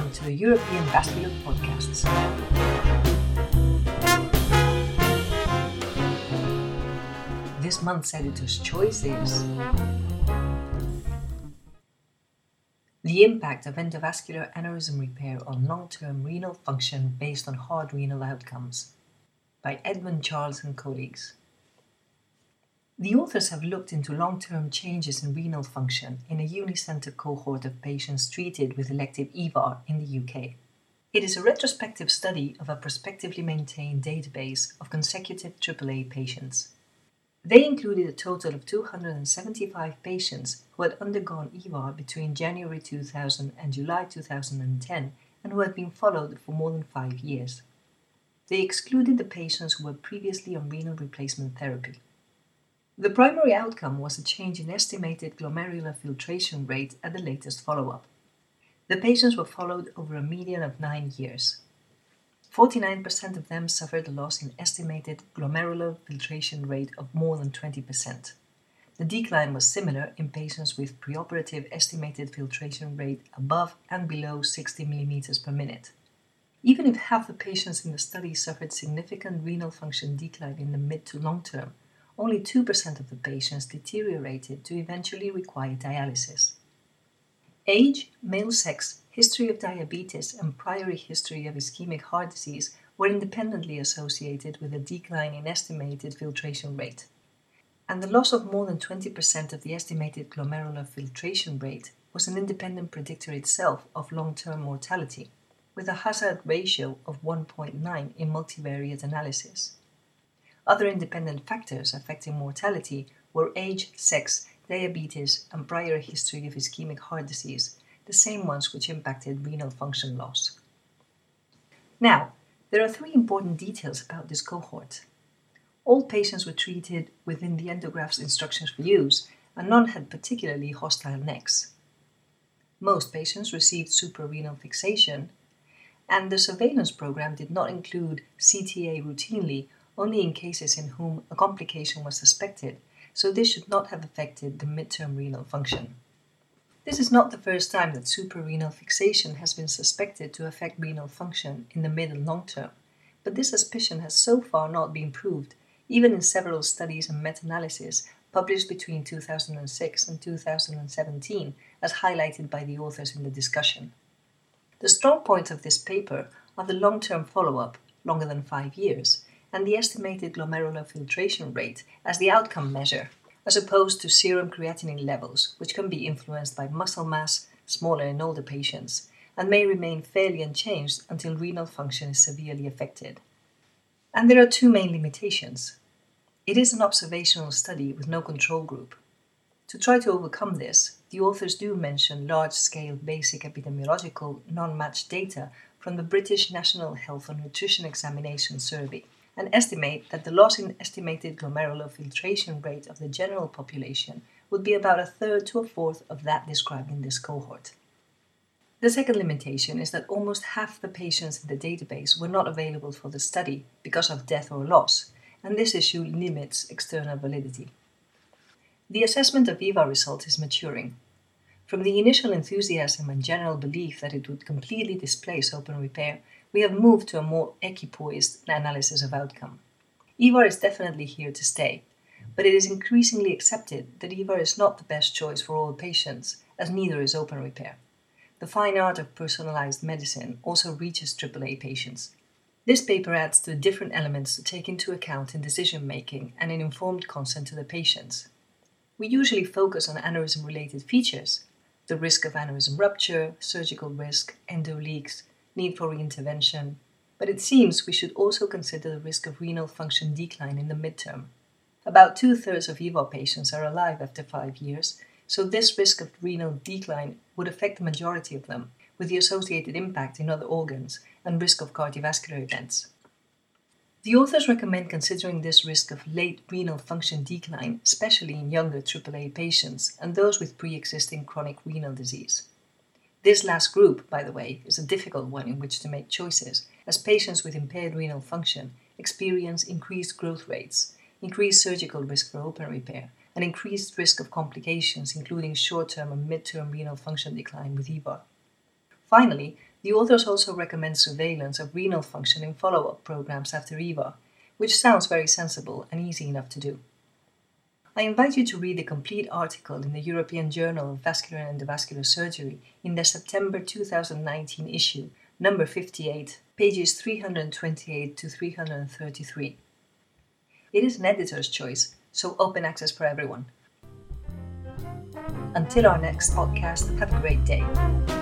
welcome to the European Vascular Podcasts. This month's editor's choice is The impact of endovascular aneurysm repair on long term renal function based on hard renal outcomes by Edmund Charles and colleagues. The authors have looked into long term changes in renal function in a unicenter cohort of patients treated with elective EVAR in the UK. It is a retrospective study of a prospectively maintained database of consecutive AAA patients. They included a total of 275 patients who had undergone EVAR between January 2000 and July 2010 and who had been followed for more than five years. They excluded the patients who were previously on renal replacement therapy. The primary outcome was a change in estimated glomerular filtration rate at the latest follow up. The patients were followed over a median of nine years. 49% of them suffered a loss in estimated glomerular filtration rate of more than 20%. The decline was similar in patients with preoperative estimated filtration rate above and below 60 mm per minute. Even if half the patients in the study suffered significant renal function decline in the mid to long term, only 2% of the patients deteriorated to eventually require dialysis. Age, male sex, history of diabetes, and prior history of ischemic heart disease were independently associated with a decline in estimated filtration rate. And the loss of more than 20% of the estimated glomerular filtration rate was an independent predictor itself of long term mortality, with a hazard ratio of 1.9 in multivariate analysis. Other independent factors affecting mortality were age, sex, diabetes, and prior history of ischemic heart disease, the same ones which impacted renal function loss. Now, there are three important details about this cohort. All patients were treated within the endograft's instructions for use, and none had particularly hostile necks. Most patients received suprarenal fixation, and the surveillance program did not include CTA routinely only in cases in whom a complication was suspected, so this should not have affected the midterm renal function. This is not the first time that suprarenal fixation has been suspected to affect renal function in the mid and long term, but this suspicion has so far not been proved, even in several studies and meta analyses published between 2006 and 2017, as highlighted by the authors in the discussion. The strong points of this paper are the long term follow up, longer than five years, and the estimated glomerular filtration rate as the outcome measure, as opposed to serum creatinine levels, which can be influenced by muscle mass, smaller in older patients, and may remain fairly unchanged until renal function is severely affected. And there are two main limitations. It is an observational study with no control group. To try to overcome this, the authors do mention large scale basic epidemiological non matched data from the British National Health and Nutrition Examination Survey and estimate that the loss in estimated glomerular filtration rate of the general population would be about a third to a fourth of that described in this cohort. The second limitation is that almost half the patients in the database were not available for the study because of death or loss, and this issue limits external validity. The assessment of EVAR results is maturing. From the initial enthusiasm and general belief that it would completely displace open repair we have moved to a more equipoised analysis of outcome. EVAR is definitely here to stay, but it is increasingly accepted that EVAR is not the best choice for all patients, as neither is open repair. The fine art of personalized medicine also reaches AAA patients. This paper adds to the different elements to take into account in decision making and in informed consent to the patients. We usually focus on aneurysm related features the risk of aneurysm rupture, surgical risk, endo leaks, need for reintervention, but it seems we should also consider the risk of renal function decline in the midterm. About two thirds of EVAR patients are alive after five years, so this risk of renal decline would affect the majority of them, with the associated impact in other organs and risk of cardiovascular events. The authors recommend considering this risk of late renal function decline, especially in younger AAA patients and those with pre existing chronic renal disease. This last group, by the way, is a difficult one in which to make choices, as patients with impaired renal function experience increased growth rates, increased surgical risk for open repair, and increased risk of complications, including short term and mid term renal function decline with EVAR. Finally, The authors also recommend surveillance of renal function in follow up programs after EVAR, which sounds very sensible and easy enough to do. I invite you to read the complete article in the European Journal of Vascular and Endovascular Surgery in their September 2019 issue, number 58, pages 328 to 333. It is an editor's choice, so open access for everyone. Until our next podcast, have a great day.